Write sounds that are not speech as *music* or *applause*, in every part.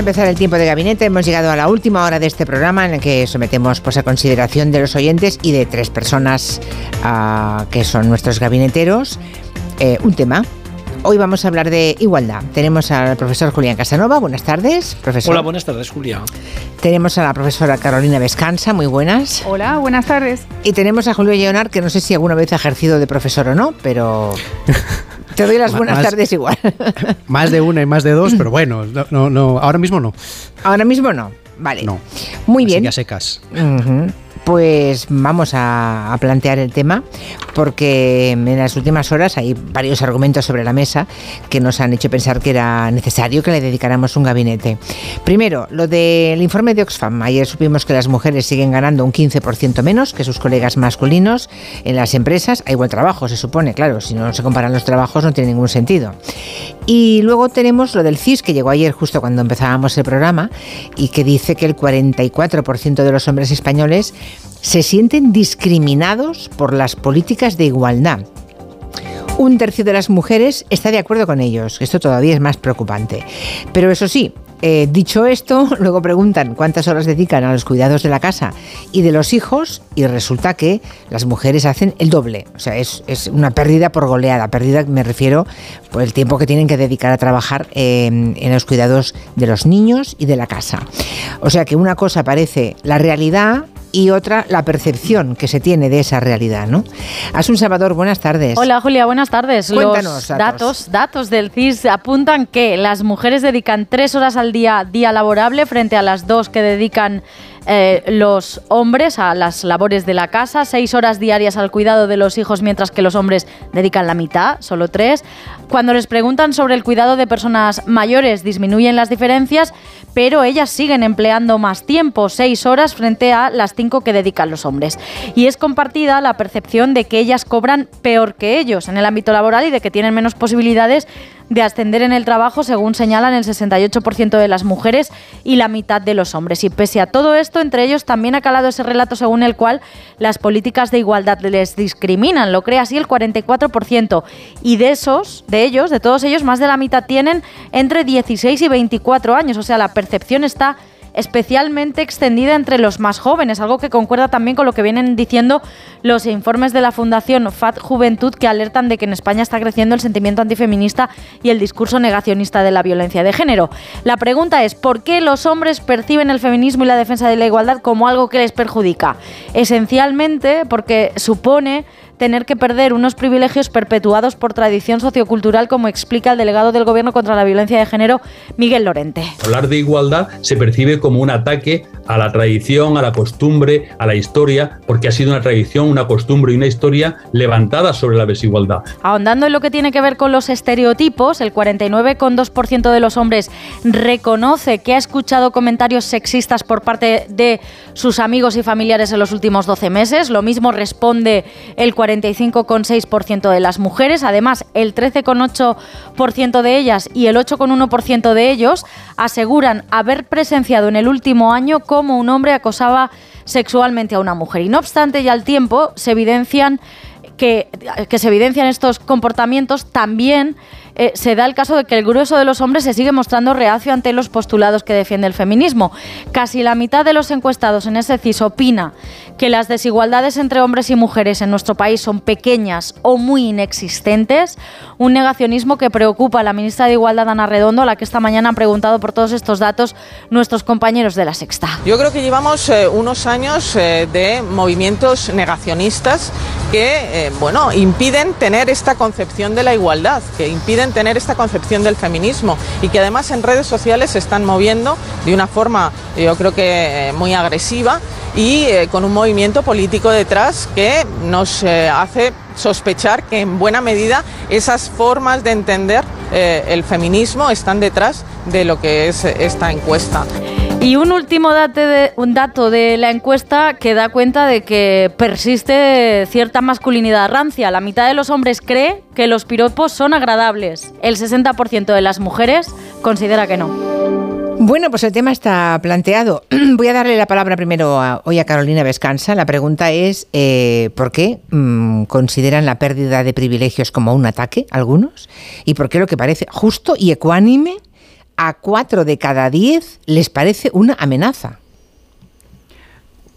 A empezar el tiempo de gabinete. Hemos llegado a la última hora de este programa en el que sometemos pues, a consideración de los oyentes y de tres personas uh, que son nuestros gabineteros eh, un tema. Hoy vamos a hablar de igualdad. Tenemos al profesor Julián Casanova. Buenas tardes, profesor. Hola, buenas tardes, Julián. Tenemos a la profesora Carolina Vescansa. Muy buenas. Hola, buenas tardes. Y tenemos a Julio Leonard, que no sé si alguna vez ha ejercido de profesor o no, pero *laughs* te doy las buenas Más- tardes igual. *laughs* Más de una y más de dos, pero bueno, no, no, no, ahora mismo no. Ahora mismo no. Vale. No. Muy Así bien. que a secas. Ujú. Pues vamos a, plantear el tema porque en las últimas horas hay varios argumentos sobre la mesa que nos han hecho pensar que era necesario que le dedicáramos un gabinete. Primero, lo del informe de Oxfam. Ayer supimos que las mujeres siguen ganando un 15% menos que sus colegas masculinos en las empresas a igual trabajo, se supone, claro, si no se comparan los trabajos no tiene ningún sentido. Y luego tenemos lo del CIS que llegó ayer justo cuando empezábamos el programa y que dice que el 44% de los hombres españoles se sienten discriminados por las políticas de igualdad. Un tercio de las mujeres está de acuerdo con ellos. Esto todavía es más preocupante. Pero eso sí, eh, dicho esto, *laughs* luego preguntan cuántas horas dedican a los cuidados de la casa y de los hijos y resulta que las mujeres hacen el doble. O sea, es, una pérdida por goleada. Pérdida, me refiero, por el tiempo que tienen que dedicar a trabajar en los cuidados de los niños y de la casa. O sea que una cosa parece la realidad y otra la percepción que se tiene de esa realidad, ¿no? Asun Salvador, buenas tardes. Hola Julia, buenas tardes. Cuéntanos Los datos. datos, datos del CIS apuntan que las mujeres dedican tres horas al día día laborable frente a las dos que dedican eh, los hombres a las labores de la casa, seis horas diarias al cuidado de los hijos, mientras que los hombres dedican la mitad, solo tres. Cuando les preguntan sobre el cuidado de personas mayores, disminuyen las diferencias, pero ellas siguen empleando más tiempo, seis horas frente a las cinco que dedican los hombres. Y es compartida la percepción de que ellas cobran peor que ellos en el ámbito laboral y de que tienen menos posibilidades de ascender en el trabajo, según señalan el 68% de las mujeres y la mitad de los hombres. Y pese a todo esto, entre ellos también ha calado ese relato según el cual las políticas de igualdad les discriminan. Lo cree así el 44%. Y de esos, de ellos, de todos ellos, más de la mitad tienen entre 16 y 24 años. O sea, la percepción está especialmente extendida entre los más jóvenes, algo que concuerda también con lo que vienen diciendo los informes de la Fundación FAT Juventud que alertan de que en España está creciendo el sentimiento antifeminista y el discurso negacionista de la violencia de género. La pregunta es, ¿por qué los hombres perciben el feminismo y la defensa de la igualdad como algo que les perjudica? Esencialmente porque supone tener que perder unos privilegios perpetuados por tradición sociocultural, como explica el delegado del Gobierno contra la Violencia de Género, Miguel Lorente. Hablar de igualdad se percibe como un ataque a la tradición, a la costumbre, a la historia, porque ha sido una tradición, una costumbre y una historia levantada sobre la desigualdad. Ahondando en lo que tiene que ver con los estereotipos, el 49,2% de los hombres reconoce que ha escuchado comentarios sexistas por parte de sus amigos y familiares en los últimos 12 meses. Lo mismo responde el 45,6% de las mujeres. Además, el 13,8% de ellas y el 8,1% de ellos aseguran haber presenciado en el último año cómo un hombre acosaba sexualmente a una mujer. Y no obstante, ya al tiempo se evidencian que, se evidencian estos comportamientos, también eh, se da el caso de que el grueso de los hombres se sigue mostrando reacio ante los postulados que defiende el feminismo. Casi la mitad de los encuestados en ese CIS opina que las desigualdades entre hombres y mujeres en nuestro país son pequeñas o muy inexistentes, un negacionismo que preocupa a la ministra de Igualdad, Ana Redondo, a la que esta mañana han preguntado por todos estos datos nuestros compañeros de la Sexta. Yo creo que llevamos eh, unos años eh, de movimientos negacionistas que, eh, bueno, impiden tener esta concepción de la igualdad, que impiden tener esta concepción del feminismo y que además en redes sociales se están moviendo de una forma, yo creo que eh, muy agresiva y eh, con un movimiento político detrás que nos hace sospechar que en buena medida esas formas de entender el feminismo están detrás de lo que es esta encuesta. Y un último dato de, un dato de la encuesta que da cuenta de que persiste cierta masculinidad rancia. La mitad de los hombres cree que los piropos son agradables. El 60% de las mujeres considera que no. Bueno, pues el tema está planteado. *clears throat* Voy a darle la palabra primero hoy a Carolina Vescansa. La pregunta es, eh, ¿por qué mm, consideran la pérdida de privilegios como un ataque algunos? ¿Y por qué lo que parece justo y ecuánime a cuatro de cada diez les parece una amenaza.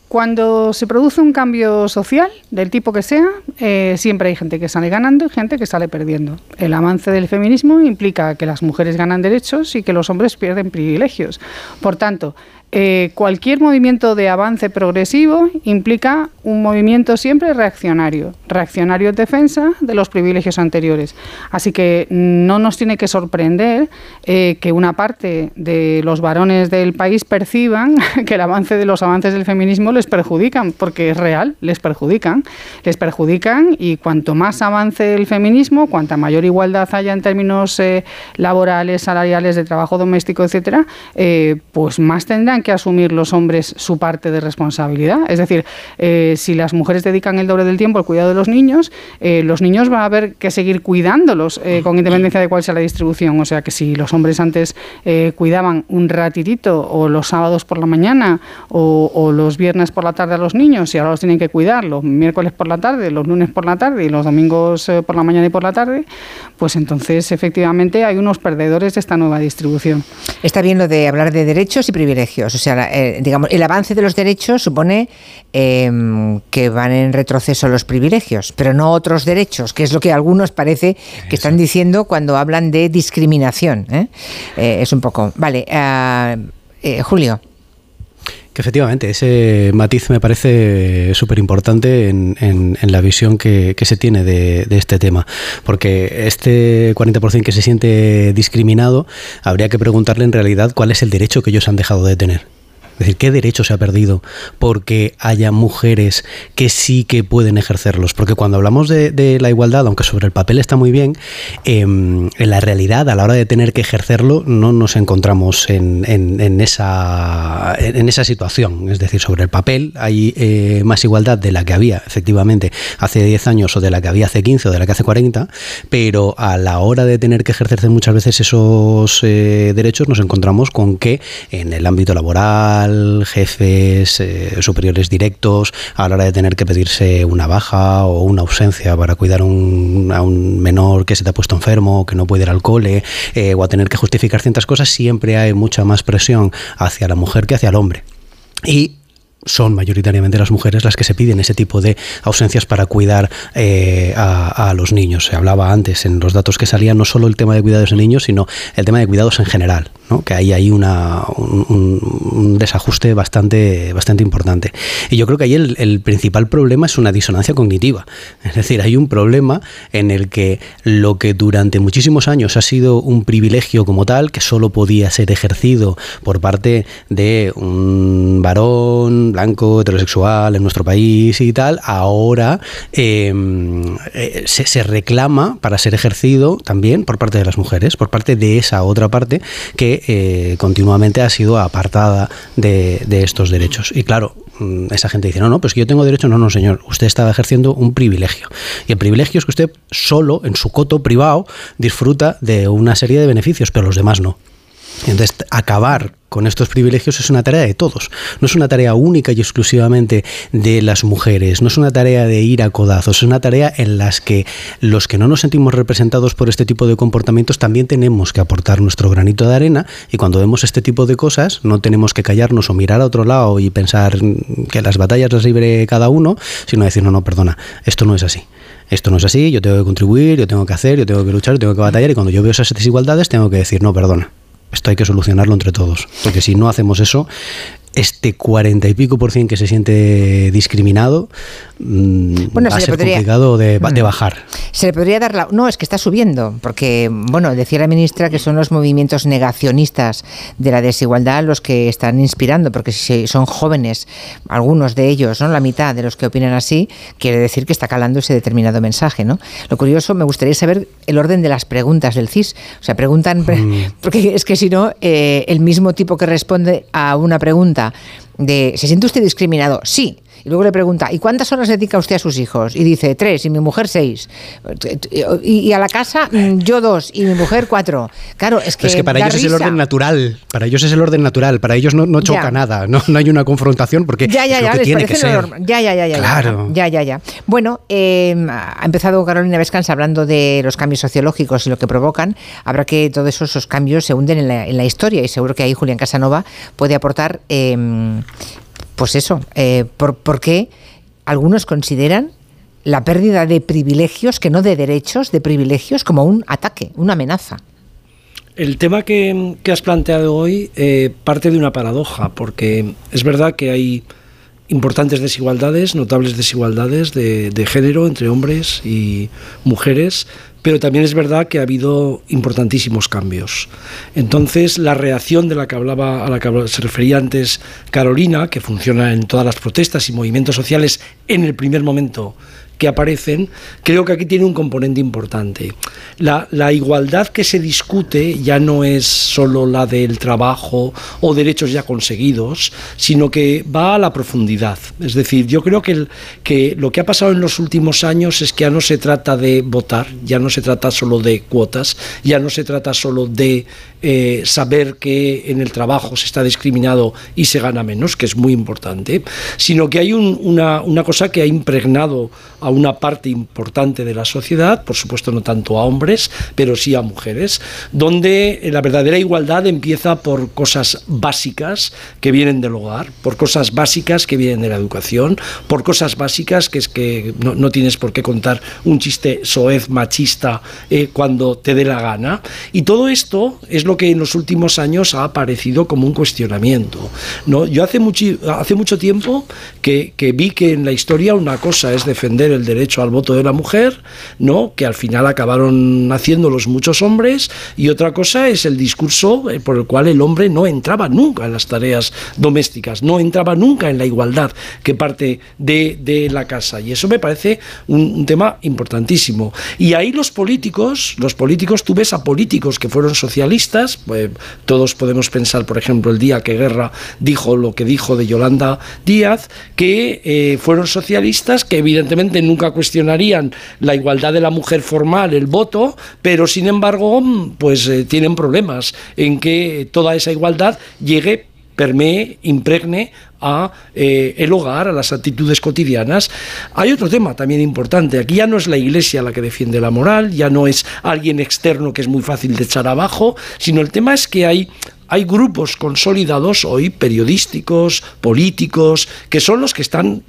Cuando se produce un cambio social, del tipo que sea, eh, siempre hay gente que sale ganando y gente que sale perdiendo. El avance del feminismo implica que las mujeres ganan derechos y que los hombres pierden privilegios. Por tanto, eh, cualquier movimiento de avance progresivo implica un movimiento siempre reaccionario, reaccionario en defensa de los privilegios anteriores. Así que no nos tiene que sorprender eh, que una parte de los varones del país perciban *laughs* que el avance de los avances del feminismo les perjudican, porque es real, les perjudican, les perjudican y cuanto más avance el feminismo, cuanta mayor igualdad haya en términos eh, laborales, salariales, de trabajo doméstico, etcétera, pues más tendrán que asumir los hombres su parte de responsabilidad. Es decir, eh, si las mujeres dedican el doble del tiempo al cuidado de los niños, eh, los niños van a haber que seguir cuidándolos eh, con independencia de cuál sea la distribución. O sea que si los hombres antes cuidaban un ratitito o los sábados por la mañana o, los viernes por la tarde a los niños y ahora los tienen que cuidar los miércoles por la tarde, los lunes por la tarde y los domingos por la mañana y por la tarde, pues entonces efectivamente hay unos perdedores de esta nueva distribución. Está bien lo de hablar de derechos y privilegios. O sea, eh, digamos, el avance de los derechos supone em, que van en retroceso los privilegios, pero no otros derechos, que es lo que algunos parece que están diciendo cuando hablan de discriminación. ¿eh? Eh, es un poco. Vale, ah, Julio. Que efectivamente, ese matiz me parece súper importante en, la visión que, se tiene de, de, este tema. Porque este 40% que se siente discriminado, habría que preguntarle en realidad cuál es el derecho que ellos han dejado de tener. Decir, ¿qué derecho se ha perdido porque haya mujeres que sí que pueden ejercerlos? Porque cuando hablamos de, la igualdad, aunque sobre el papel está muy bien, em, en la realidad, a la hora de tener que ejercerlo, no nos encontramos en, esa, en esa situación. Es decir, sobre el papel hay eh, más igualdad de la que había, efectivamente, hace 10 años o de la que había hace 15 o de la que hace 40, pero a la hora de tener que ejercerse muchas veces esos eh, derechos, nos encontramos con que en el ámbito laboral, jefes eh, superiores directos, a la hora de tener que pedirse una baja o una ausencia para cuidar a un menor que se te ha puesto enfermo, que no puede ir al cole, eh, o a tener que justificar ciertas cosas, siempre hay mucha más presión hacia la mujer que hacia el hombre. Y son mayoritariamente las mujeres las que se piden ese tipo de ausencias para cuidar eh, a, los niños. Se hablaba antes en los datos que salían no solo el tema de cuidados de niños, sino el tema de cuidados en general, que hay ahí una, un, desajuste bastante, bastante importante. Y yo creo que ahí el, principal problema es una disonancia cognitiva. Es decir, hay un problema en el que lo que durante muchísimos años ha sido un privilegio como tal, que solo podía ser ejercido por parte de un varón, blanco, heterosexual en nuestro país y tal, ahora em, eh, se, reclama para ser ejercido también por parte de las mujeres, por parte de esa otra parte que eh, continuamente ha sido apartada de, estos derechos. Y claro, mm, esa gente dice, no, no, pues que yo tengo derecho, no, no, señor, usted estaba ejerciendo un privilegio. Y el privilegio es que usted solo, en su coto privado, disfruta de una serie de beneficios, pero los demás no. Entonces, acabar con estos privilegios es una tarea de todos. No es una tarea única y exclusivamente de las mujeres, no es una tarea de ir a codazos, es una tarea en las que los que no nos sentimos representados por este tipo de comportamientos también tenemos que aportar nuestro granito de arena y cuando vemos este tipo de cosas no tenemos que callarnos o mirar a otro lado y pensar que las batallas las libre cada uno, sino decir, no, no, perdona, esto no es así esto no es así, yo tengo que contribuir, yo tengo que hacer, yo tengo que luchar, yo tengo que batallar y cuando yo veo esas desigualdades tengo que decir, no, perdona, esto hay que solucionarlo entre todos. Porque si no hacemos eso, este cuarenta y pico por cien que se siente discriminado mm, bueno, va a ser complicado de, mm. bajar. Se le podría dar la... No, es que está subiendo, porque, bueno, decía la ministra que son los movimientos negacionistas de la desigualdad los que están inspirando, porque si son jóvenes, algunos de ellos, ¿no? la mitad de los que opinan así, quiere decir que está calando ese determinado mensaje. ¿no? Lo curioso, me gustaría saber el orden de las preguntas del CIS. O sea, preguntan, *laughs* mm. porque es que si no, eh, el mismo tipo que responde a una pregunta de ¿se siente usted discriminado? Sí. Y luego le pregunta, ¿y cuántas horas dedica usted a sus hijos? Y dice, tres, y mi mujer seis. Y, a la casa, mm, yo dos, y mi mujer cuatro. Claro, es que. es que para ellos es el orden natural. Para ellos es el orden natural. Para ellos no, no choca nada. No, no hay una confrontación porque ya, ya, es lo que tiene que ser. Ya, ya, ya, ya. Claro. Ya, ya, ya. Bueno, em, ha empezado Carolina Vescans hablando de los cambios sociológicos y lo que provocan. Habrá que todos esos, cambios se hunden en la, en la, historia y seguro que ahí Julián Casanova puede aportar, em, pues eso, eh, por, por qué algunos consideran la pérdida de privilegios, que no de derechos, de privilegios, como un ataque, una amenaza. El tema que, has planteado hoy eh, parte de una paradoja, porque es verdad que hay importantes desigualdades, notables desigualdades de, de, género entre hombres y mujeres, pero también es verdad que ha habido importantísimos cambios. Entonces, la reacción de la que hablaba, a la que se refería antes Carolina, que funciona en todas las protestas y movimientos sociales en el primer momento que aparecen, creo que aquí tiene un componente importante. La, igualdad que se discute ya no es solo la del trabajo o derechos ya conseguidos, sino que va a la profundidad. Es decir, yo creo que, que lo que ha pasado en los últimos años es que ya no se trata de votar, ya no se trata solo de cuotas, ya no se trata solo de eh, saber que en el trabajo se está discriminado y se gana menos, que es muy importante, sino que hay una, una cosa que ha impregnado a una parte importante de la sociedad, por supuesto no tanto a hombres, pero sí a mujeres, donde la verdadera igualdad empieza por cosas básicas que vienen del hogar, por cosas básicas que vienen de la educación, por cosas básicas que es que no, tienes por qué contar un chiste soez machista eh, cuando te dé la gana. Y todo esto es lo que en los últimos años ha aparecido como un cuestionamiento. ¿no? Yo hace, mucho, hace mucho tiempo que, vi que en la historia una cosa es defender el derecho al voto de la mujer, ¿no? que al final acabaron haciéndolos muchos hombres, y otra cosa es el discurso eh, por el cual el hombre no entraba nunca en las tareas domésticas, no entraba nunca en la igualdad que parte de, de la casa. Y eso me parece un, tema importantísimo. Y ahí los políticos, los políticos, tú ves a políticos que fueron socialistas, pues, todos podemos pensar, por ejemplo, el día que Guerra dijo lo que dijo de Yolanda Díaz, que eh, fueron socialistas que evidentemente nunca cuestionarían la igualdad de la mujer formal, el voto, pero sin embargo, pues eh, tienen problemas en que toda esa igualdad llegue permee, impregne a eh, el hogar, a las actitudes cotidianas. Hay otro tema también importante. Aquí ya no es la Iglesia la que defiende la moral, ya no es alguien externo que es muy fácil de echar abajo, sino el tema es que hay hay grupos consolidados hoy, periodísticos, políticos, que son los que están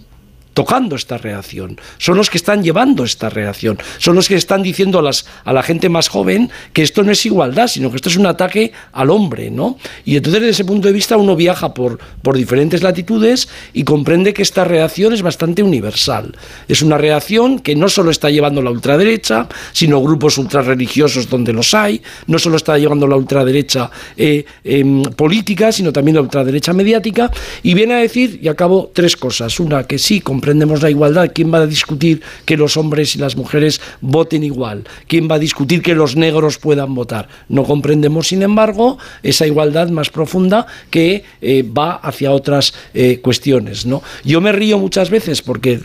tocando esta reacción, son los que están llevando esta reacción, son los que están diciendo a, las, a la gente más joven que esto no es igualdad, sino que esto es un ataque al hombre, ¿no? Y entonces desde ese punto de vista uno viaja por, por diferentes latitudes y comprende que esta reacción es bastante universal. Es una reacción que no solo está llevando la ultraderecha, sino grupos ultrarreligiosos donde los hay, no solo está llevando la ultraderecha eh, em, política, sino también la ultraderecha mediática, y viene a decir, y acabo, tres cosas. Una, que sí, comprendemos la igualdad, ¿quién va a discutir que los hombres y las mujeres voten igual? ¿Quién va a discutir que los negros puedan votar? No comprendemos, sin embargo, esa igualdad más profunda que eh, va hacia otras eh, cuestiones. ¿no? Yo me río muchas veces porque,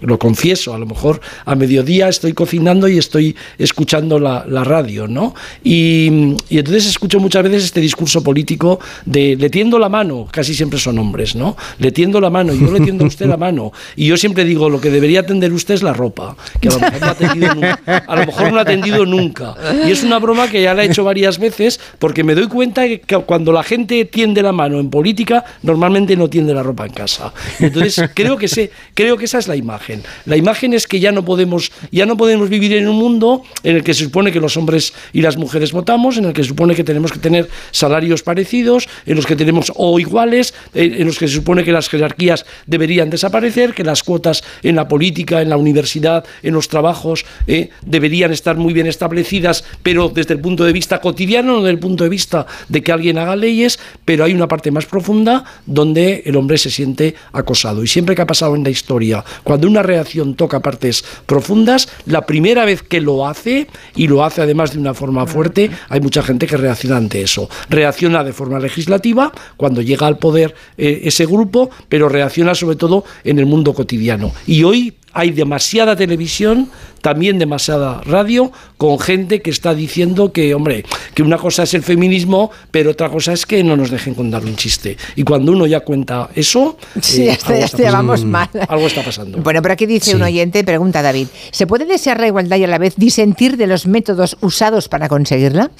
lo, confieso, a lo mejor a mediodía estoy cocinando y estoy escuchando la, radio, ¿no? Y, y, entonces escucho muchas veces este discurso político de le tiendo la mano, casi siempre son hombres, ¿no? Le tiendo la mano, yo le tiendo a usted la *laughs* mano, y yo siempre digo, lo que debería atender usted es la ropa, que a lo mejor no ha atendido nunca. A lo mejor no ha atendido nunca. Y es una broma que ya la he hecho varias veces porque me doy cuenta que cuando la gente tiende la mano en política, normalmente no tiende la ropa en casa. Entonces, creo que, sé, creo que esa es la imagen. La imagen es que ya no, podemos, ya no podemos vivir en un mundo en el que se supone que los hombres y las mujeres votamos, en el que se supone que tenemos que tener salarios parecidos, en los que tenemos o iguales, en los que se supone que las jerarquías deberían desaparecer que las cuotas en la política, en la universidad, en los trabajos, eh, deberían estar muy bien establecidas, pero desde el punto de vista cotidiano, no desde el punto de vista de que alguien haga leyes, pero hay una parte más profunda donde el hombre se siente acosado. Y siempre que ha pasado en la historia, cuando una reacción toca partes profundas, la primera vez que lo hace, y lo hace además de una forma fuerte, hay mucha gente que reacciona ante eso. Reacciona de forma legislativa, cuando llega al poder eh, ese grupo, pero reacciona sobre todo en el mundo cotidiano. Y hoy hay demasiada televisión, también demasiada radio, con gente que está diciendo que, hombre, que una cosa es el feminismo, pero otra cosa es que no nos dejen contar un chiste. Y cuando uno ya cuenta eso, sí, eh, *laughs* vamos mal. *laughs* Algo está pasando. Bueno, pero aquí dice un oyente, pregunta David, ¿se puede desear la igualdad y a la vez disentir de los métodos usados para conseguirla?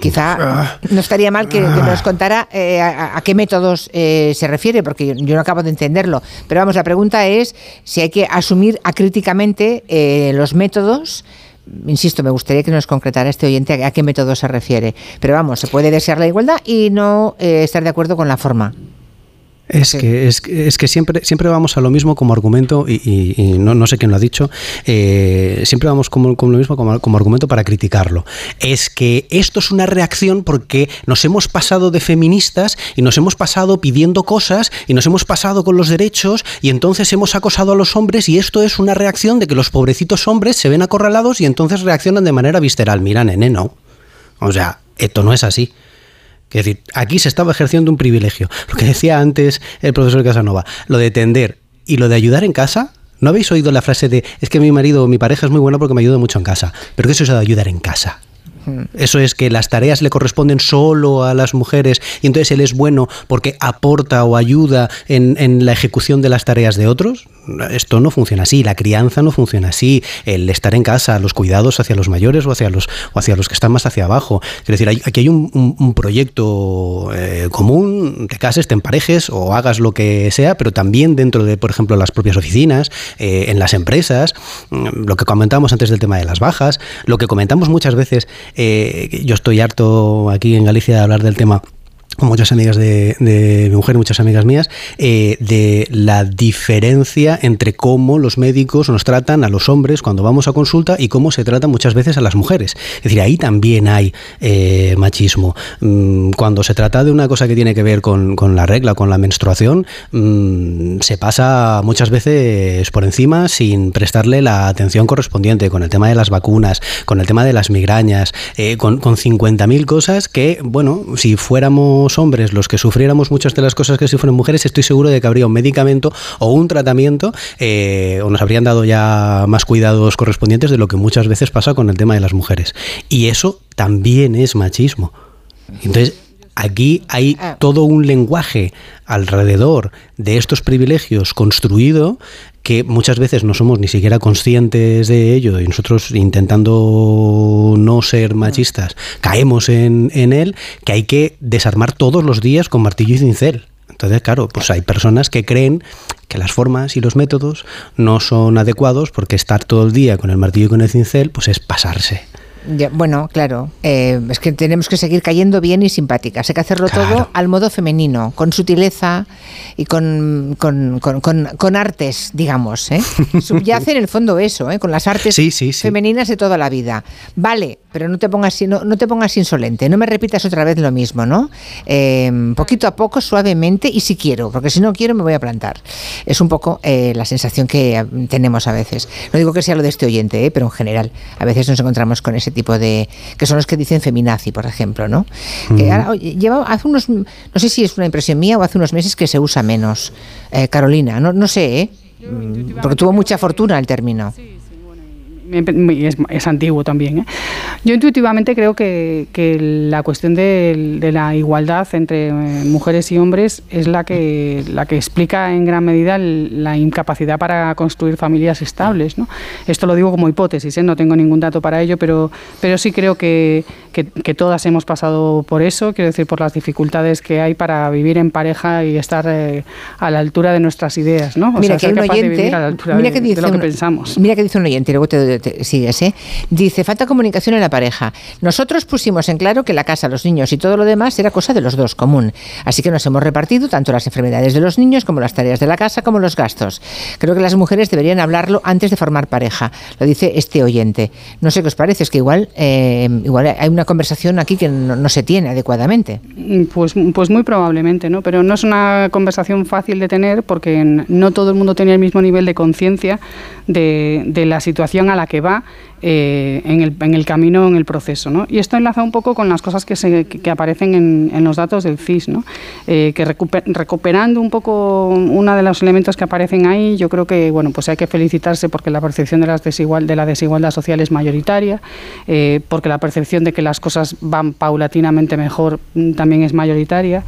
Quizá ah. no estaría mal que, nos contara eh, a, qué métodos eh, se refiere, porque yo no acabo de entenderlo. Pero vamos, la pregunta es si hay que asumir acríticamente los métodos insisto, me gustaría que nos concretara este oyente a, qué método se refiere. Pero vamos, se puede desear la igualdad y no eh, estar de acuerdo con la forma. Es, que, es, es, que siempre, siempre vamos a lo mismo como argumento, y, no, no, sé quién lo ha dicho, eh, siempre vamos como, lo mismo como, como, argumento para criticarlo. Es que esto es una reacción porque nos hemos pasado de feministas y nos hemos pasado pidiendo cosas y nos hemos pasado con los derechos y entonces hemos acosado a los hombres y esto es una reacción de que los pobrecitos hombres se ven acorralados y entonces reaccionan de manera visceral. Mira, nene, no. O sea, esto no es así. Es decir, aquí se estaba ejerciendo un privilegio. Lo que decía antes el profesor Casanova, lo de tender y lo de ayudar en casa, ¿no habéis oído la frase de es que mi marido o mi pareja es muy bueno porque me ayuda mucho en casa? Pero ¿qué es eso de ayudar en casa? Eso es que las tareas le corresponden solo a las mujeres y entonces él es bueno porque aporta o ayuda en, la ejecución de las tareas de otros. Esto no funciona así, la crianza no funciona así, el estar en casa, los cuidados hacia los mayores o hacia los, o hacia los que están más hacia abajo. Es decir, aquí hay un, proyecto eh, común, te cases, te emparejes o hagas lo que sea, pero también dentro de, por ejemplo, las propias oficinas, eh, en las empresas, mm, lo que comentamos antes del tema de las bajas, lo que comentamos muchas veces eh, yo estoy harto aquí en Galicia de hablar del tema muchas amigas de, mi mujer, muchas amigas mías, eh, de la diferencia entre cómo los médicos nos tratan a los hombres cuando vamos a consulta y cómo se trata muchas veces a las mujeres. Es decir, ahí también hay eh, machismo. Mm, cuando se trata de una cosa que tiene que ver con, la regla, con la menstruación, mm, se pasa muchas veces por encima sin prestarle la atención correspondiente con el tema de las vacunas, con el tema de las migrañas, eh, con, con 50.000 cosas que, bueno, si fuéramos hombres los que sufriéramos muchas de las cosas que sufren mujeres, estoy seguro de que habría un medicamento o un tratamiento eh, o nos habrían dado ya más cuidados correspondientes de lo que muchas veces pasa con el tema de las mujeres. Y eso también es machismo. Entonces, aquí hay ah. todo un lenguaje alrededor de estos privilegios construido que muchas veces no somos ni siquiera conscientes de ello y nosotros intentando no ser machistas caemos en, él, que hay que desarmar todos los días con martillo y cincel. Entonces, claro, pues hay personas que creen que las formas y los métodos no son adecuados porque estar todo el día con el martillo y con el cincel, pues es pasarse bueno, claro, eh, es que tenemos que seguir cayendo bien y simpáticas. Hay que hacerlo todo al modo femenino, con sutileza y con, con, artes, digamos. ¿eh? *laughs* Subyace en el fondo eso, ¿eh? con las artes femeninas de toda la vida. Vale, pero no te pongas, no, no te pongas insolente, no me repitas otra vez lo mismo, ¿no? Em, poquito a poco, suavemente y si quiero, porque si no quiero me voy a plantar. Es un poco eh, la sensación que tenemos a veces. No digo que sea lo de este oyente, pero en general, a veces nos encontramos con ese tipo de... que son los que dicen feminazi, por ejemplo, ¿no? lleva, hace unos... no sé si es una impresión mía o hace unos meses que se usa menos. Eh, Carolina, no, no sé, ¿eh? Porque tuvo mucha fortuna el término es, antiguo también. ¿eh? Yo intuitivamente creo que, la cuestión de, la igualdad entre eh, mujeres y hombres es la que, la que explica en gran medida la incapacidad para construir familias estables. ¿no? Esto lo digo como hipótesis, ¿eh? no tengo ningún dato para ello, pero, pero sí creo que, que, que, todas hemos pasado por eso, quiero decir, por las dificultades que hay para vivir en pareja y estar eh, a la altura de nuestras ideas, ¿no? O mira sea, que hay un oyente, mira que dice lo que pensamos. Mira que dice un oyente, y luego te, sigues, ¿eh? Dice, falta comunicación en la pareja. Nosotros pusimos en claro que la casa, los niños y todo lo demás era cosa de los dos, común. Así que nos hemos repartido tanto las enfermedades de los niños como las tareas de la casa como los gastos. Creo que las mujeres deberían hablarlo antes de formar pareja. Lo dice este oyente. No sé qué os parece, es que igual, eh, igual hay una conversación aquí que no, se tiene adecuadamente. Pues, pues muy probablemente, ¿no? Pero no es una conversación fácil de tener porque no todo el mundo tiene el mismo nivel de conciencia de, de la situación a la que va eh, en, el, en, el, camino, en el proceso. ¿no? Y esto enlaza un poco con las cosas que, se, que aparecen en, en, los datos del CIS, ¿no? Eh, que recuperando un poco uno de los elementos que aparecen ahí, yo creo que bueno, pues hay que felicitarse porque la percepción de, las desigual, de la desigualdad social es mayoritaria, eh, porque la percepción de que las cosas van paulatinamente mejor mm, también es mayoritaria,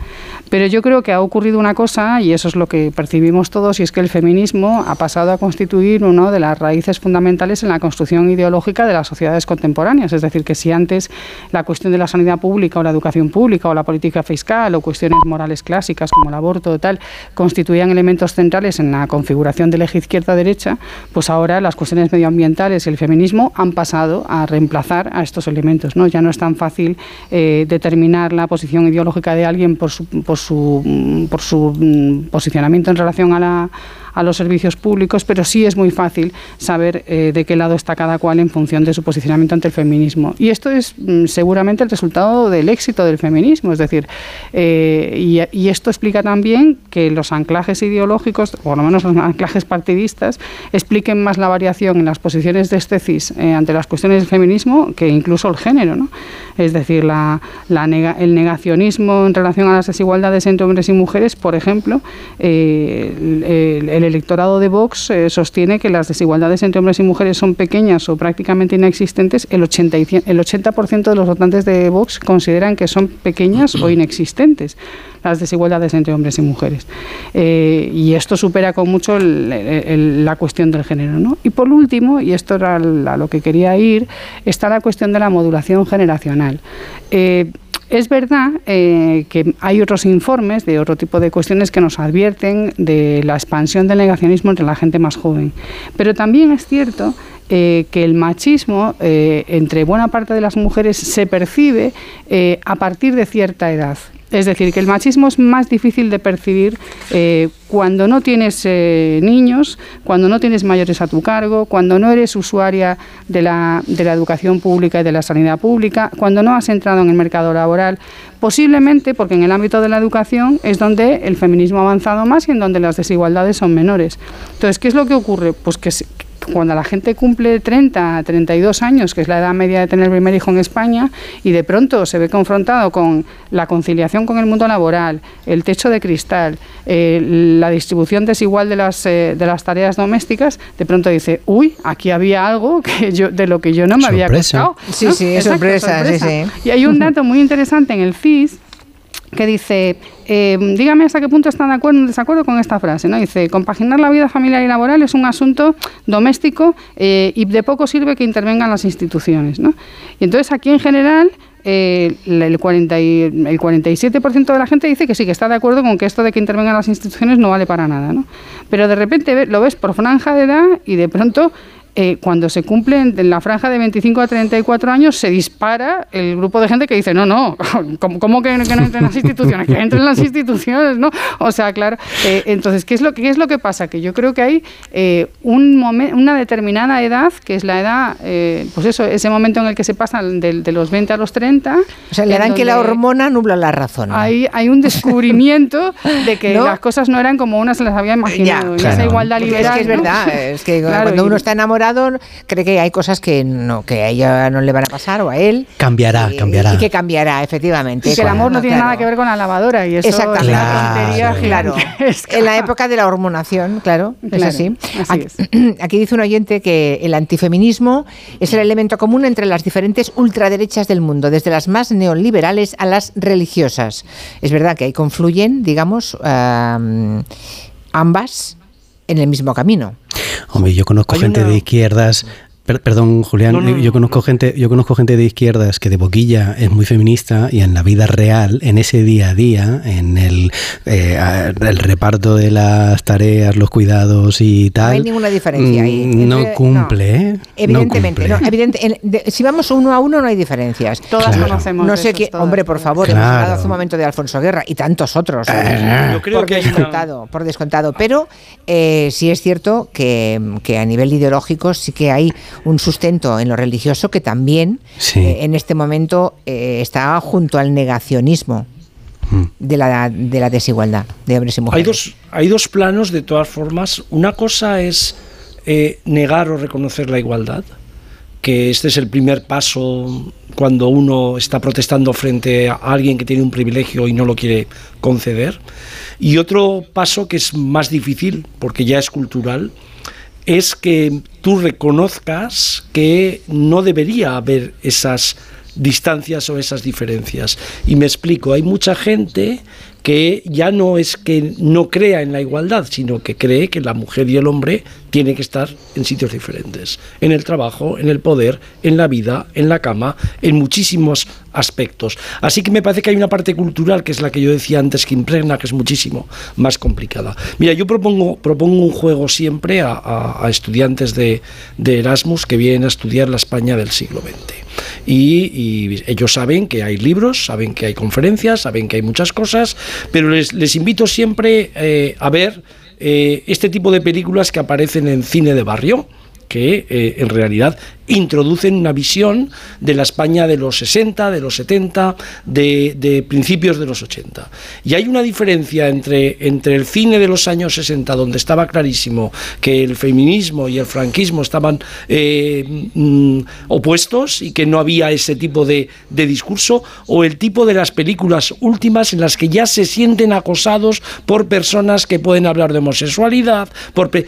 pero yo creo que ha ocurrido una cosa, y eso es lo que percibimos todos, y es que el feminismo ha pasado a constituir una de las raíces fundamentales en la construcción ideológica de las sociedades contemporáneas. Es decir, que si antes la cuestión de la sanidad pública o la educación pública o la política fiscal o cuestiones morales clásicas como el aborto o tal constituían elementos centrales en la configuración del eje izquierda-derecha, pues ahora las cuestiones medioambientales y el feminismo han pasado a reemplazar a estos elementos. Ya no es tan fácil eh, determinar la posición ideológica de alguien por su, por su, por su mm, posicionamiento en relación a la a los servicios públicos, pero sí es muy fácil saber eh, de qué lado está cada cual en función de su posicionamiento ante el feminismo. Y esto es mm, seguramente el resultado del éxito del feminismo, es decir, eh, y, esto explica también que los anclajes ideológicos, o por lo menos los anclajes partidistas, expliquen más la variación en las posiciones de este CIS eh, ante las cuestiones del feminismo que incluso el género. ¿no? Es decir, la, el negacionismo en relación a las desigualdades entre hombres y mujeres, por ejemplo, el el electorado de Vox eh, sostiene que las desigualdades entre hombres y mujeres son pequeñas o prácticamente inexistentes, el 80%, el 80 de los votantes de Vox consideran que son pequeñas o inexistentes las desigualdades entre hombres y mujeres. Eh, y esto supera con mucho la cuestión del género. Y por último, y esto era a lo que quería ir, está la cuestión de la modulación generacional. Eh, es verdad eh, que hay otros informes de otro tipo de cuestiones que nos advierten de la expansión del negacionismo entre la gente más joven. Pero también es cierto eh, que el machismo eh, entre buena parte de las mujeres se percibe a partir de cierta edad. Es decir, que el machismo es más difícil de percibir eh, cuando no tienes eh, niños, cuando no tienes mayores a tu cargo, cuando no eres usuaria de la, de la educación pública y de la sanidad pública, cuando no has entrado en el mercado laboral, posiblemente porque en el ámbito de la educación es donde el feminismo ha avanzado más y en donde las desigualdades son menores. Entonces, ¿qué es lo que ocurre? Pues que, cuando la gente cumple 30, 32 años, que es la edad media de tener el primer hijo en España, y de pronto se ve confrontado con la conciliación con el mundo laboral, el techo de cristal, eh, la distribución desigual de las, eh, de las tareas domésticas, de pronto dice, uy, aquí había algo *laughs* que yo, de lo que yo no me había acordado. Sí, sí, *laughs* es sorpresa, Sí, sí. Y hay un dato muy interesante en el CIS que dice, eh, dígame hasta qué punto están de acuerdo o desacuerdo con esta frase. ¿no? Dice, compaginar la vida familiar y laboral es un asunto doméstico eh, y de poco sirve que intervengan las instituciones. ¿no? Y entonces aquí en general eh, el, 40 y, el 47% de la gente dice que sí, que está de acuerdo con que esto de que intervengan las instituciones no vale para nada. ¿no? Pero de repente lo ves por franja de edad y de pronto eh, cuando se cumple en la franja de 25 a 34 años, se dispara el grupo de gente que dice, no, no, *laughs* ¿cómo, que, no entren las instituciones? Que entren las instituciones, ¿no? O sea, claro. Eh, entonces, ¿qué es, lo, ¿qué es lo que pasa? Que yo creo que hay eh, un una determinada edad, que es la edad, pues eso, ese momento en el que se pasa de, los 20 a los 30. O sea, le dan que la hormona nubla la razón. Hay, hay un descubrimiento de que *laughs* las cosas no eran como una se las había imaginado. esa igualdad liberal. Es que es verdad, es que cuando uno está enamorado cree que hay cosas que no que a ella no le van a pasar o a él. Cambiará, cambiará. Y que cambiará, efectivamente. Y que el amor no tiene nada que ver con la lavadora y eso Exactamente. tontería claro. *laughs* En la época de la hormonación, claro, es así. *clears throat* aquí, dice un oyente que el antifeminismo es el elemento común entre las diferentes ultraderechas del mundo, desde las más neoliberales a las religiosas. Es verdad que ahí confluyen, digamos, ambas en el mismo camino. Hombre, yo conozco gente de izquierdas perdón, Julián, yo conozco gente, yo conozco gente de izquierdas que de boquilla es muy feminista y en la vida real, en ese día a día, en el, eh, el reparto de las tareas, los cuidados y tal. No hay ninguna diferencia ahí. Mm, no cumple, ¿eh? Evidentemente, no, evidente, si vamos uno a uno no hay diferencias. Todas conocemos. No sé qué, hombre, por favor, hemos hablado hace un momento de Alfonso Guerra y tantos otros. yo creo por que descontado, por descontado. Pero eh, sí es cierto que, que a nivel ideológico sí que hay un sustento en lo religioso que también eh, en este momento eh, está junto al negacionismo mm. de la, de la desigualdad de hombres y mujeres. Hay dos, hay dos planos, de todas formas. Una cosa es eh, negar o reconocer la igualdad, que este es el primer paso cuando uno está protestando frente a alguien que tiene un privilegio y no lo quiere conceder. Y otro paso que es más difícil, porque ya es cultural, es que tú reconozcas que no debería haber esas distancias o esas diferencias. Y me explico, hay mucha gente que ya no es que no crea en la igualdad, sino que cree que la mujer y el hombre tienen que estar en sitios diferentes, en el trabajo, en el poder, en la vida, en la cama, en muchísimos aspectos. Así que me parece que hay una parte cultural, que es la que yo decía antes, que impregna, que es muchísimo más complicada. Mira, yo propongo, propongo un juego siempre a, estudiantes de, Erasmus que vienen a estudiar la España del siglo XX. Y, ellos saben que hay libros, saben que hay conferencias, saben que hay muchas cosas, pero les, invito siempre eh, a ver eh, este tipo de películas que aparecen en cine de barrio que eh, en realidad introducen una visión de la España de los 60, de los 70, de, principios de los 80. Y hay una diferencia entre, entre el cine de los años 60, donde estaba clarísimo que el feminismo y el franquismo estaban eh, mm, opuestos y que no había ese tipo de, discurso, o el tipo de las películas últimas en las que ya se sienten acosados por personas que pueden hablar de homosexualidad,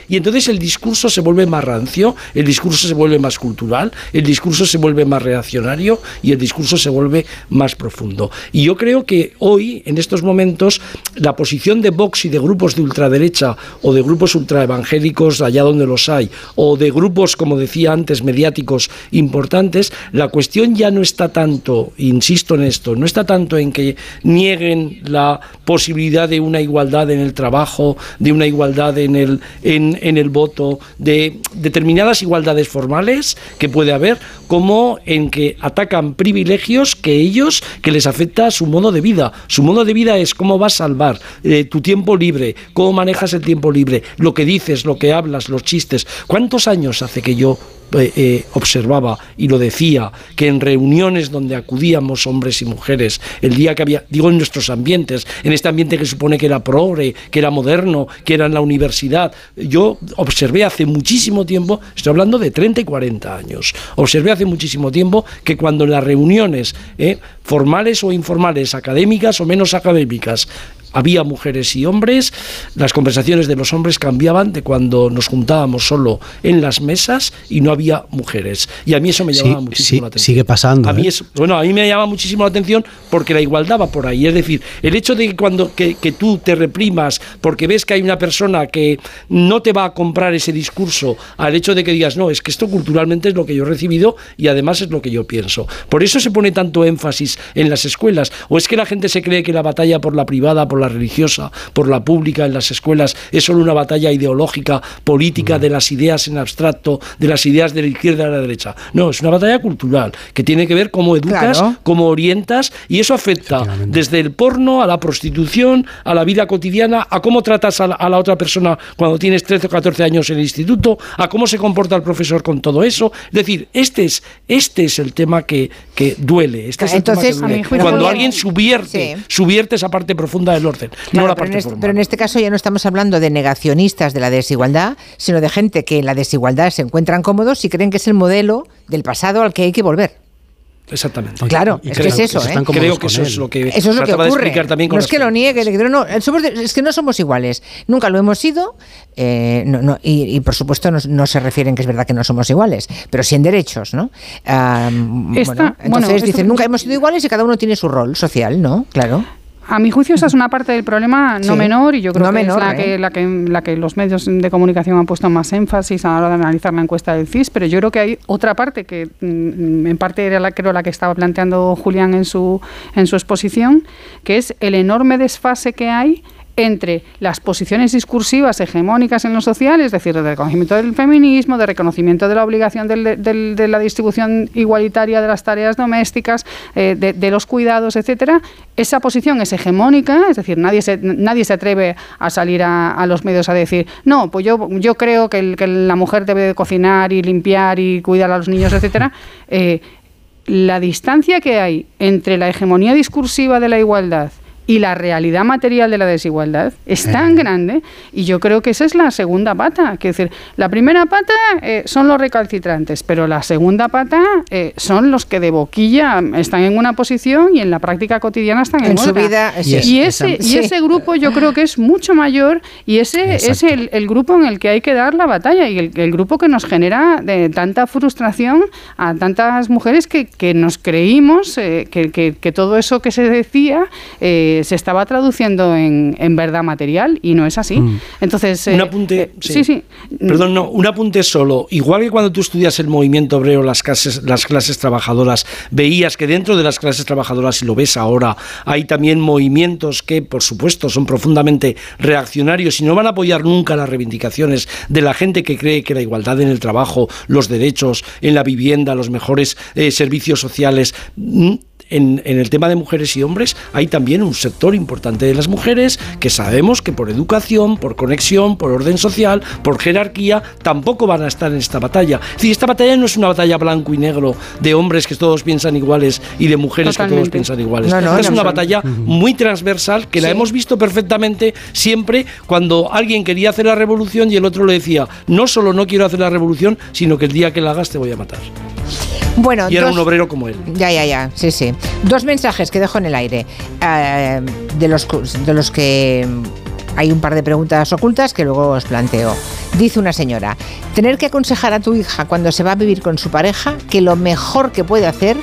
y entonces el discurso se vuelve más rancio, el discurso se vuelve más cultural el discurso se vuelve más reaccionario y el discurso se vuelve más profundo. Y yo creo que hoy, en estos momentos, la posición de Vox y de grupos de ultraderecha o de grupos ultraevangélicos allá donde los hay, o de grupos, como decía antes, mediáticos importantes, la cuestión ya no está tanto, insisto en esto, no está tanto en que nieguen la posibilidad de una igualdad en el trabajo, de una igualdad en el, en, en el voto, de determinadas igualdades formales, que puede haber, como en que atacan privilegios que ellos, que les afecta su modo de vida. Su modo de vida es cómo vas a salvar eh, tu tiempo libre, cómo manejas el tiempo libre, lo que dices, lo que hablas, los chistes. ¿Cuántos años hace que yo eh, eh, observaba y lo decía, que en reuniones donde acudíamos hombres y mujeres, el día que había, digo en nuestros ambientes, en este ambiente que supone que era progre, que era moderno, que era en la universidad, yo observé hace muchísimo tiempo, estoy hablando de 30 y 40 años, observé hace muchísimo tiempo que cuando las reuniones eh, formales o informales, académicas o menos académicas, había mujeres y hombres, las conversaciones de los hombres cambiaban de cuando nos juntábamos solo en las mesas y no había mujeres. Y a mí eso me llamaba muchísimo la atención. Sigue pasando. A mí ¿eh? bueno, a mí me llama muchísimo la atención porque la igualdad va por ahí. Es decir, el hecho de que cuando que, tú te reprimas porque ves que hay una persona que no te va a comprar ese discurso, al hecho de que digas, no, es que esto culturalmente es lo que yo he recibido y además es lo que yo pienso. Por eso se pone tanto énfasis en las escuelas. O es que la gente se cree que la batalla por la privada, por la religiosa, por la pública en las escuelas es solo una batalla ideológica, política, de las ideas en abstracto, de las ideas de la izquierda a la derecha. No, es una batalla cultural que tiene que ver cómo educas, cómo orientas y eso afecta desde el porno a la prostitución, a la vida cotidiana, a cómo tratas a la, otra persona cuando tienes 13 o 14 años en el instituto, a cómo se comporta el profesor con todo eso. Es decir, este es, este es el tema que, que duele. Este Entonces, Cuando alguien subierte, subierte esa parte profunda del orden pero, en este, caso ya no estamos hablando de negacionistas de la desigualdad, sino de gente que en la desigualdad se encuentran cómodos y creen que es el modelo del pasado al que hay que volver. Exactamente. Claro, es que es eso, ¿eh? Creo que eso es lo que, eso es lo que ocurre. no es que lo niegue, no, es que no somos iguales. Nunca lo hemos sido eh, y, por supuesto no, se refieren que es verdad que no somos iguales, pero sí en derechos, ¿no? entonces dicen, nunca hemos sido iguales y cada uno tiene su rol social, ¿no? Claro. A mi juicio esa es una parte del problema no menor y yo creo que es la, que, ¿eh? la, que, la que los medios de comunicación han puesto más énfasis a la hora de analizar la encuesta del CIS, pero yo creo que hay otra parte que mm, en parte era la, creo la que estaba planteando Julián en su, en su exposición, que es el enorme desfase que hay entre las posiciones discursivas hegemónicas en lo social, es decir, de reconocimiento del feminismo, de reconocimiento de la obligación de la distribución igualitaria de las tareas domésticas, eh, de, los cuidados, etcétera, esa posición es hegemónica, es decir, nadie se, nadie se atreve a salir a, los medios a decir, no, pues yo, yo creo que, la mujer debe de cocinar y limpiar y cuidar a los niños, etcétera. Eh, la distancia que hay entre la hegemonía discursiva de la igualdad y la realidad material de la desigualdad es tan eh. grande y yo creo que esa es la segunda pata. Que decir, la primera pata eh, son los recalcitrantes, pero la segunda pata eh, son los que de boquilla están en una posición y en la práctica cotidiana están en, otra. vida. y, ese, y ese grupo yo creo que es mucho mayor y ese es el, el, grupo en el que hay que dar la batalla y el, grupo que nos genera de tanta frustración a tantas mujeres que, que nos creímos que, que, que, todo eso que se decía se estaba traduciendo en, en, verdad material y no es así. Mm. Entonces, un eh, apunte, eh, sí. sí. Perdón, no, un apunte solo. Igual que cuando tú estudias el movimiento obrero, las clases, las clases trabajadoras, veías que dentro de las clases trabajadoras, y lo ves ahora, hay también movimientos que, por supuesto, son profundamente reaccionarios y no van a apoyar nunca las reivindicaciones de la gente que cree que la igualdad en el trabajo, los derechos en la vivienda, los mejores eh, servicios sociales en, el tema de mujeres y hombres hay también un sector importante de las mujeres que sabemos que por educación, por conexión, por orden social, por jerarquía, tampoco van a estar en esta batalla. Es decir, esta batalla no es una batalla blanco y negro de hombres que todos piensan iguales y de mujeres que todos piensan iguales. es una batalla muy transversal que la hemos visto perfectamente siempre cuando alguien quería hacer la revolución y el otro le decía, no solo no quiero hacer la revolución, sino que el día que la hagas te voy a matar. Bueno, y era un obrero como él. Ya, ya, ya, sí, sí. Dos mensajes que dejo en el aire, eh, de, los, de los que hay un par de preguntas ocultas que luego os planteo. Dice una señora, tener que aconsejar a tu hija cuando se va a vivir con su pareja que lo mejor que puede hacer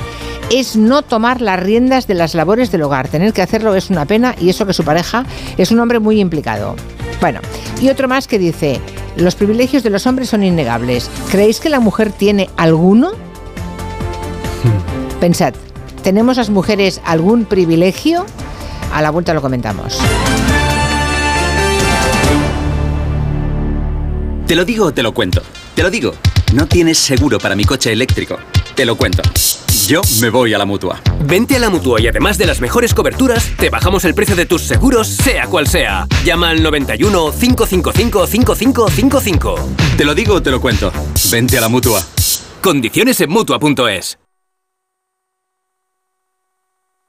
es no tomar las riendas de las labores del hogar. Tener que hacerlo es una pena y eso que su pareja es un hombre muy implicado. Bueno, y otro más que dice, los privilegios de los hombres son innegables. ¿Creéis que la mujer tiene alguno? Pensad, ¿tenemos las mujeres algún privilegio? A la vuelta lo comentamos. Te lo digo o te lo cuento. Te lo digo. No tienes seguro para mi coche eléctrico. Te lo cuento. Yo me voy a la mutua. Vente a la mutua y además de las mejores coberturas, te bajamos el precio de tus seguros, sea cual sea. Llama al 91 555 5555. Te lo digo o te lo cuento. Vente a la mutua. Condiciones en mutua.es.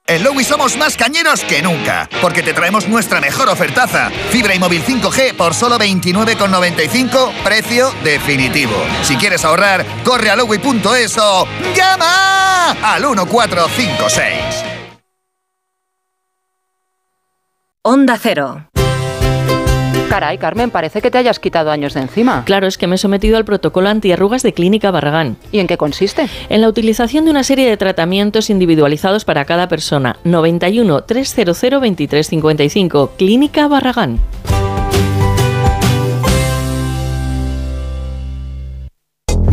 En Lowy somos más cañeros que nunca, porque te traemos nuestra mejor ofertaza. Fibra y móvil 5G por solo 29,95, precio definitivo. Si quieres ahorrar, corre a lowy.es o llama al 1456. Onda Cero. Caray, Carmen, parece que te hayas quitado años de encima. Claro, es que me he sometido al protocolo antiarrugas de Clínica Barragán. ¿Y en qué consiste? En la utilización de una serie de tratamientos individualizados para cada persona. 91 300 2355. Clínica Barragán.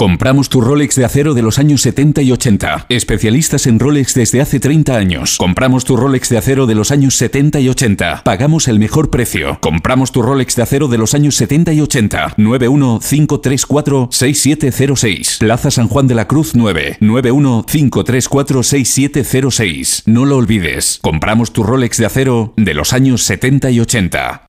Compramos tu Rolex de acero de los años 70 y 80. Especialistas en Rolex desde hace 30 años. Compramos tu Rolex de acero de los años 70 y 80. Pagamos el mejor precio. Compramos tu Rolex de acero de los años 70 y 80. 915346706. Plaza San Juan de la Cruz 9. 915346706. No lo olvides. Compramos tu Rolex de acero de los años 70 y 80.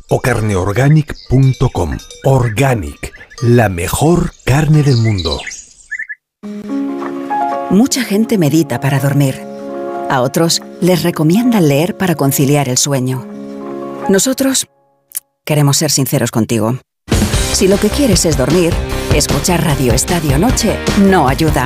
o carneorganic.com. Organic, la mejor carne del mundo. Mucha gente medita para dormir. A otros les recomiendan leer para conciliar el sueño. Nosotros queremos ser sinceros contigo. Si lo que quieres es dormir, escuchar Radio Estadio Noche no ayuda.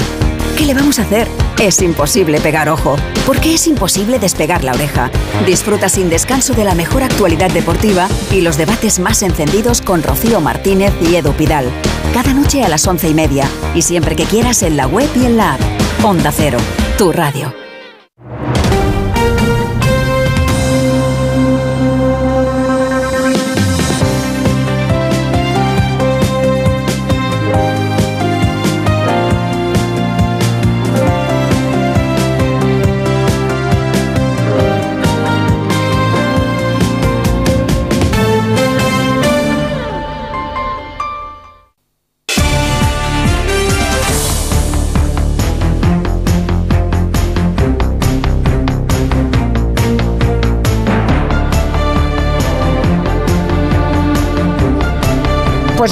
¿Qué le vamos a hacer? Es imposible pegar ojo, porque es imposible despegar la oreja. Disfruta sin descanso de la mejor actualidad deportiva y los debates más encendidos con Rocío Martínez y Edu Pidal. Cada noche a las once y media y siempre que quieras en la web y en la app. Onda Cero, tu radio.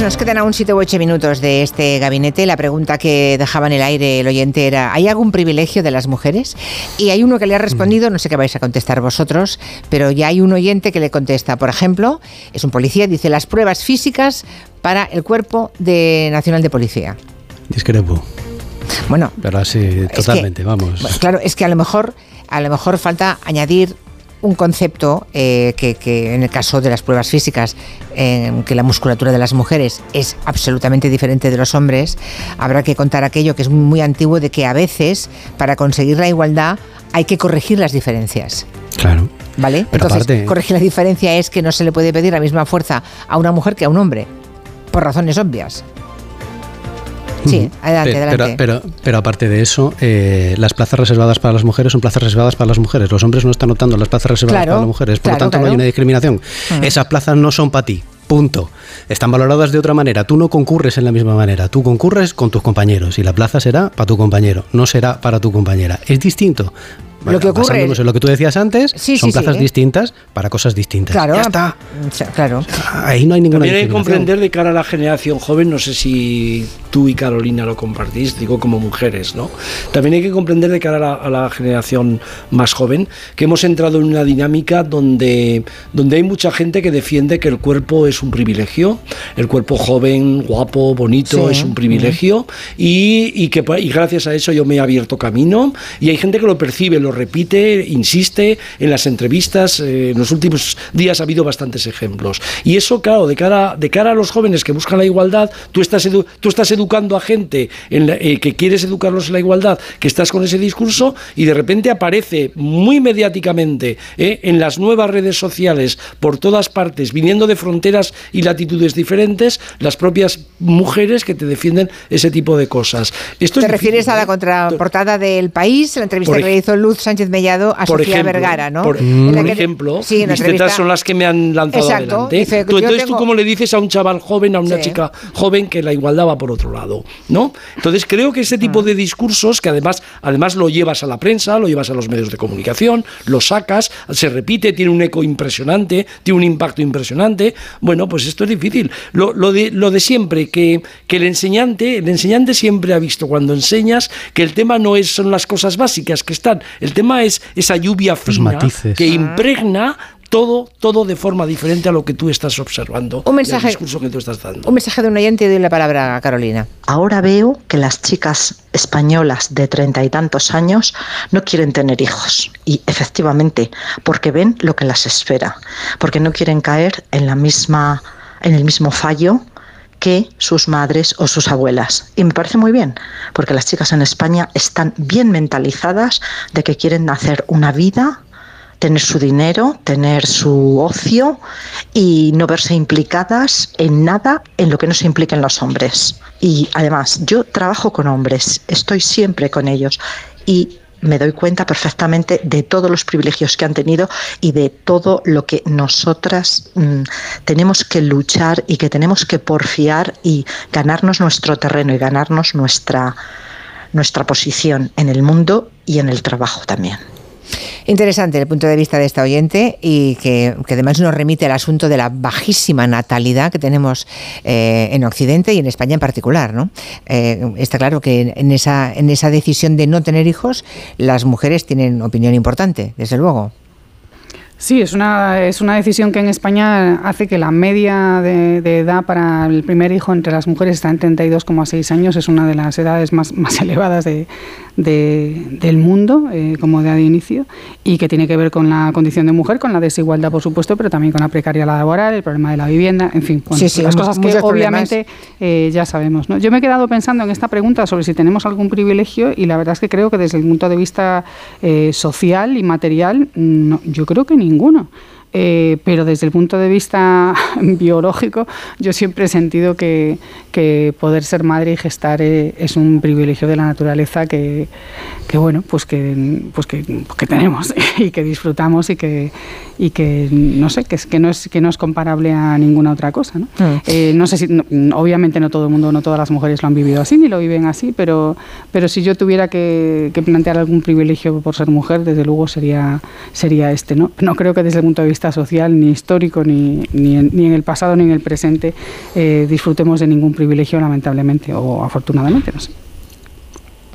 Nos quedan aún 7 u 8 minutos de este gabinete. La pregunta que dejaba en el aire el oyente era, ¿hay algún privilegio de las mujeres? Y hay uno que le ha respondido, no sé qué vais a contestar vosotros, pero ya hay un oyente que le contesta. Por ejemplo, es un policía, dice, las pruebas físicas para el Cuerpo de Nacional de Policía. Discrepo. Bueno, pero así totalmente, vamos. Claro, es que a lo mejor, a lo mejor falta añadir un concepto eh, que, que, en el caso de las pruebas físicas, eh, que la musculatura de las mujeres es absolutamente diferente de los hombres, habrá que contar aquello que es muy antiguo de que a veces para conseguir la igualdad hay que corregir las diferencias. Claro. ¿Vale? Pero Entonces, aparte- corregir la diferencia es que no se le puede pedir la misma fuerza a una mujer que a un hombre, por razones obvias. *laughs* Sí, adelante, adelante. Pero, pero, pero aparte de eso, eh, las plazas reservadas para las mujeres son plazas reservadas para las mujeres. Los hombres no están notando las plazas reservadas Claro, para las mujeres. Por claro, lo tanto, no hay una discriminación. Mm. Esas plazas no son para ti. Punto. Están valoradas de otra manera. Tú no concurres en la misma manera. Tú concurres con tus compañeros y la plaza será para tu compañero, no será para tu compañera. Es distinto. Lo que ocurre- Basándonos en lo que tú decías antes, Sí, son sí, plazas sí. distintas para cosas distintas. Claro, Ya está. o sea, claro. Ahí no hay ninguna También hay que comprender de cara a la generación joven, no sé si tú y Carolina lo compartís, digo como mujeres, ¿no? También hay que comprender de cara a la, a la generación más joven que hemos entrado en una dinámica donde, donde hay mucha gente que defiende que el cuerpo es un privilegio, el cuerpo joven, guapo, bonito, Sí. es un privilegio y, y que y gracias a eso yo me he abierto camino y hay gente que lo percibe, lo repite, insiste en las entrevistas, eh, en los últimos días ha habido bastantes ejemplos. Y eso, claro, de cara, de cara a los jóvenes que buscan la igualdad, tú estás, edu- tú estás educando a gente en la- eh, que quieres educarlos en la igualdad, que estás con ese discurso y de repente aparece muy mediáticamente eh, en las nuevas redes sociales por todas partes, viniendo de fronteras y latitudes diferentes, las propias mujeres que te defienden ese tipo de cosas. Esto Te es refieres difícil, a la ¿eh? contraportada del país, la entrevista que le hizo Luz Sánchez Mellado a Sofía ejemplo, Vergara, ¿no? Por, En la por que- ejemplo, sí, en mis tetas son las que me han lanzado Exacto, adelante. dice, Tú, yo entonces, tengo- ¿tú cómo le dices a un chaval joven, a una Sí. chica joven que la igualdad va por otro lado? ¿No? Entonces, creo que ese tipo de discursos, que además, además lo llevas a la prensa, lo llevas a los medios de comunicación, lo sacas, se repite, tiene un eco impresionante, tiene un impacto impresionante. Bueno, pues esto es difícil. Lo, lo de, lo de siempre, que, que el enseñante, el enseñante siempre ha visto cuando enseñas que el tema no es, son las cosas básicas que están, el tema es esa lluvia fina que impregna todo, todo de forma diferente a lo que tú estás observando. Un mensaje- discurso que tú estás dando. Un mensaje de un oyente y doy la palabra a Carolina. Ahora veo que las chicas españolas de treinta y tantos años no quieren tener hijos. Y efectivamente, porque ven lo que las espera, porque no quieren caer en la misma, en el mismo fallo que sus madres o sus abuelas. Y me parece muy bien, porque las chicas en España están bien mentalizadas de que quieren hacer una vida tener su dinero, tener su ocio y no verse implicadas en nada en lo que no se impliquen los hombres. Y además, yo trabajo con hombres, estoy siempre con ellos y me doy cuenta perfectamente de todos los privilegios que han tenido y de todo lo que nosotras mm, tenemos que luchar y que tenemos que porfiar y ganarnos nuestro terreno y ganarnos nuestra, nuestra posición en el mundo y en el trabajo también. Interesante el punto de vista de esta oyente y que, además nos remite al asunto de la bajísima natalidad que tenemos eh, en Occidente y en España en particular. ¿no? Eh, está claro que en esa, en esa decisión de no tener hijos las mujeres tienen opinión importante, desde luego. Sí, es una, es una decisión que en España hace que la media de, edad para el primer hijo entre las mujeres está en 32,6 años. Es una de las edades más, más *laughs* elevadas de, del mundo eh, como de inicio y que tiene que ver con la condición de mujer, con la desigualdad, por supuesto, pero también con la precariedad laboral, el problema de la vivienda, en fin, con las cosas que obviamente eh, ya sabemos. ¿no? Yo me he quedado pensando en esta pregunta sobre si tenemos algún privilegio y la verdad es que creo que desde el punto de vista eh, social y material, yo creo que ninguno. Eh, pero desde el punto de vista *laughs* biológico, yo siempre he sentido que, que poder ser madre y gestar eh, es un privilegio de la naturaleza que, que bueno, pues que, pues que, que, tenemos *laughs* y que disfrutamos y que, y que no sé, que, es, que, no es, que no es comparable a ninguna otra cosa. ¿no? Mm. Eh, no sé si, obviamente no todo el mundo, no todas las mujeres lo han vivido así ni lo viven así, pero, pero si yo tuviera que, que plantear algún privilegio por ser mujer, desde luego sería, sería este. ¿no? no creo que desde el punto de vista social, ni histórico, ni, ni, en, ni en el pasado, ni en el presente, eh, disfrutemos de ningún privilegio, lamentablemente, o afortunadamente, no sé.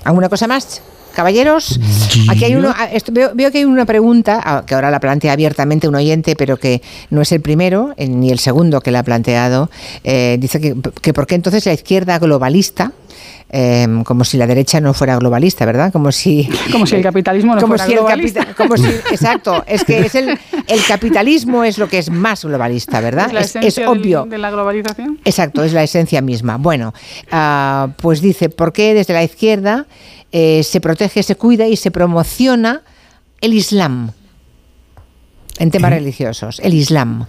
¿Alguna cosa más? Caballeros, aquí hay uno, ah, veo, que hay una pregunta, ah, que ahora la plantea abiertamente un oyente, pero que no es el primero, eh, ni el segundo que la ha planteado. Eh, dice que, que por qué entonces la izquierda globalista, Em, como si la derecha no fuera globalista, ¿verdad? Como si, *laughs* como si el capitalismo no fuera globalista. *laughs* exacto, es que es el, el, capitalismo es lo que es más globalista, ¿verdad? Es, obvio. de la globalización. Exacto, es la esencia misma. Bueno, uh, pues dice, ¿por qué desde la izquierda eh, se protege, se cuida y se promociona el Islam? En temas religiosos, el Islam.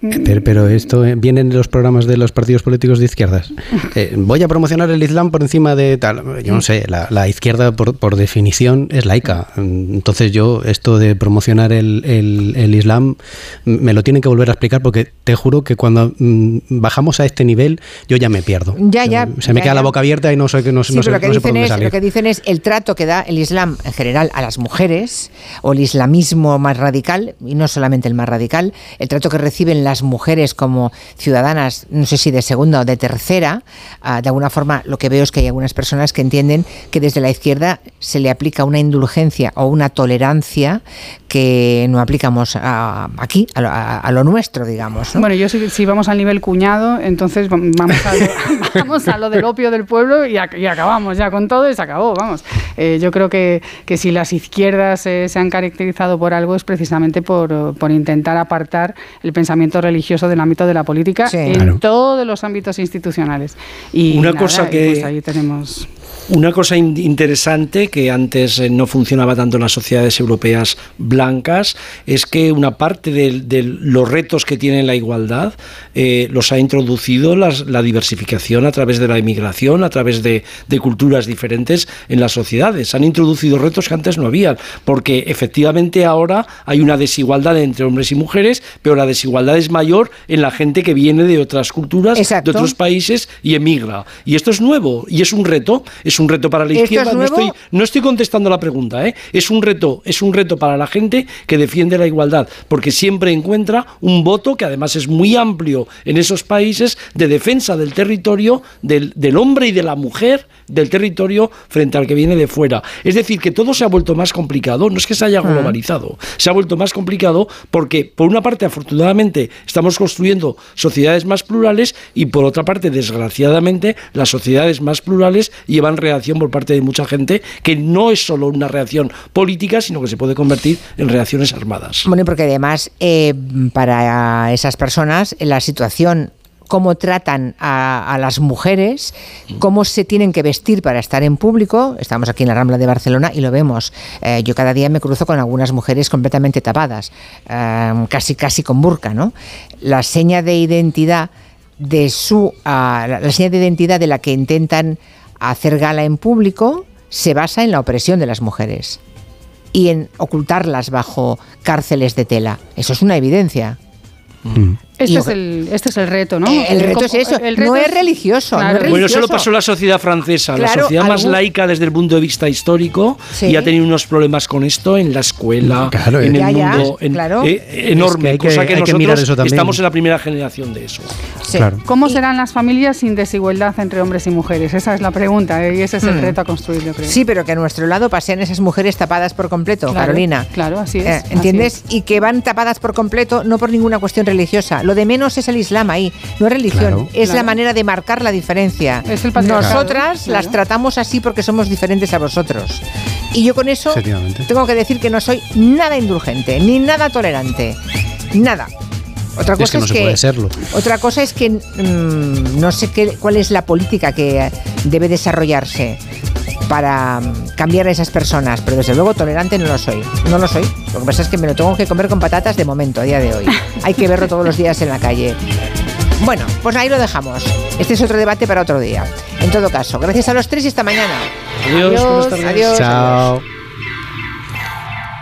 Pero, esto eh, viene en los programas de los partidos políticos de izquierdas. *laughs* Eh, voy a promocionar el Islam por encima de tal. Yo no sé, la, izquierda por, definición es laica. Entonces yo esto de promocionar el, el, Islam me lo tienen que volver a explicar porque te juro que cuando mm, bajamos a este nivel yo ya me pierdo. Ya, ya. Se me queda la boca abierta y no sé, no, no sé, lo que, dicen es, lo que dicen es el trato que da el Islam en general a las mujeres o el islamismo más radical, y no solamente el más radical, el trato que reciben las mujeres como ciudadanas, no sé si de segunda o de tercera, ah, de alguna forma lo que veo es que hay algunas personas que entienden que desde la izquierda se le aplica una indulgencia o una tolerancia que no aplicamos aquí, a lo, nuestro, digamos. Bueno, yo si, vamos al nivel cuñado, entonces vamos a lo, *laughs* vamos a lo del opio del pueblo y, acabamos ya con todo y se acabó, vamos. Eh, yo creo que, que, si las izquierdas eh, se han caracterizado por algo es precisamente por, por intentar apartar el pensamiento religioso del ámbito de la política en todos los ámbitos institucionales. Y una cosa que pues ahí tenemos una cosa interesante que antes eh, no funcionaba tanto en las sociedades europeas blancas es que una parte de, los retos que tiene la igualdad eh, los ha introducido la diversificación a través de la inmigración, a través de, culturas diferentes en las sociedades. Han introducido retos que antes no habían, porque efectivamente ahora hay una desigualdad entre hombres y mujeres, pero la desigualdad es mayor en la gente que viene de otras culturas, de otros países y emigra. Y esto es nuevo y es un reto es un reto para la izquierda. no, estoy, no estoy contestando la pregunta, ¿eh? es un reto, es un reto para la gente que defiende la igualdad, porque siempre encuentra un voto que además es muy amplio en esos países de defensa del territorio, del, del hombre y de la mujer del territorio frente al que viene de fuera. Es decir, que todo se ha vuelto más complicado, no es que se haya ah. globalizado, se ha vuelto más complicado porque, por una parte, afortunadamente, estamos construyendo sociedades más plurales y, por otra parte, desgraciadamente, las sociedades más plurales llevan reacción por parte de mucha gente que no es solo una reacción política, sino que se puede convertir en reacciones armadas. Bueno, porque además, eh, para esas personas, la situación cómo tratan a, a las mujeres, cómo se tienen que vestir para estar en público. Estamos aquí en la Rambla de Barcelona y lo vemos. Eh, yo cada día me cruzo con algunas mujeres completamente tapadas, eh, casi casi con burka, ¿no? La seña de identidad de su ah, la, la seña de identidad de la que intentan hacer gala en público se basa en la opresión de las mujeres y en ocultarlas bajo cárceles de tela. Eso es una evidencia. Este, Y es el, este es el reto, ¿no? Eh, el reto es eso, el no reto es religioso, no es Bueno, eso lo religioso. pasó la sociedad francesa, la Claro, sociedad más algún- laica desde el punto de vista histórico Sí. y ha tenido unos problemas con esto en la escuela, Claro, en Ya, el ya, mundo, en- claro. eh, enorme, Es que hay que- cosa que hay que nosotros mirar eso estamos en la primera generación de eso. Sí. Claro. ¿Cómo serán las familias sin desigualdad entre hombres y mujeres? Esa es la pregunta ¿eh? y ese es el Hmm. reto a construir, yo creo. Sí, pero que a nuestro lado pasean esas mujeres tapadas por completo, Claro, Carolina. Claro, así es. Eh, así ¿Entiendes? es. Y que van tapadas por completo, no por ninguna cuestión religiosa. Lo de menos es el Islam ahí, no es religión, Claro. es la manera de marcar la diferencia. Es el Nosotras claro. las tratamos así porque somos diferentes a vosotros. Y yo con eso tengo que decir que no soy nada indulgente, ni nada tolerante. Nada. Otra cosa Es que no se puede serlo. Otra cosa es que no sé qué, cuál es la política que debe desarrollarse para mm, cambiar a esas personas, pero desde luego tolerante no lo soy. No lo soy. Lo que pasa es que me lo tengo que comer con patatas de momento, a día de hoy. Hay que verlo todos los días en la calle. Bueno, pues ahí lo dejamos. Este es otro debate para otro día. En todo caso, gracias a los tres y hasta mañana. Adiós, tardes. adiós. Chao. adiós.